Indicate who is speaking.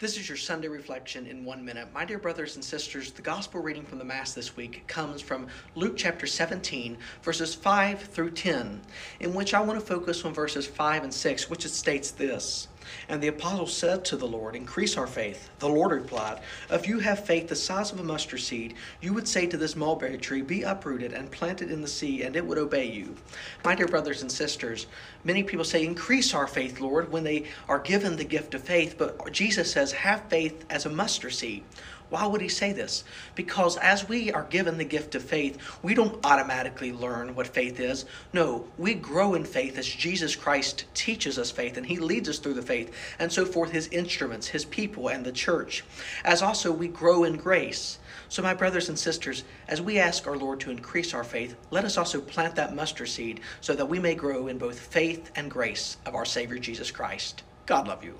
Speaker 1: This is your Sunday reflection in one minute. My dear brothers and sisters, the gospel reading from the Mass this week comes from Luke chapter 17, verses 5 through 10, in which I want to focus on verses 5 and 6, which it states this. And the apostle said to the Lord, Increase our faith. The Lord replied, If you have faith the size of a mustard seed, you would say to this mulberry tree, Be uprooted and planted in the sea, and it would obey you. My dear brothers and sisters, many people say, Increase our faith, Lord, when they are given the gift of faith, but Jesus says, Have faith as a mustard seed. Why would he say this? Because as we are given the gift of faith, we don't automatically learn what faith is. No, we grow in faith as Jesus Christ teaches us faith and he leads us through the faith, and so forth, his instruments, his people, and the church. As also we grow in grace. So, my brothers and sisters, as we ask our Lord to increase our faith, let us also plant that mustard seed so that we may grow in both faith and grace of our Savior Jesus Christ. God love you.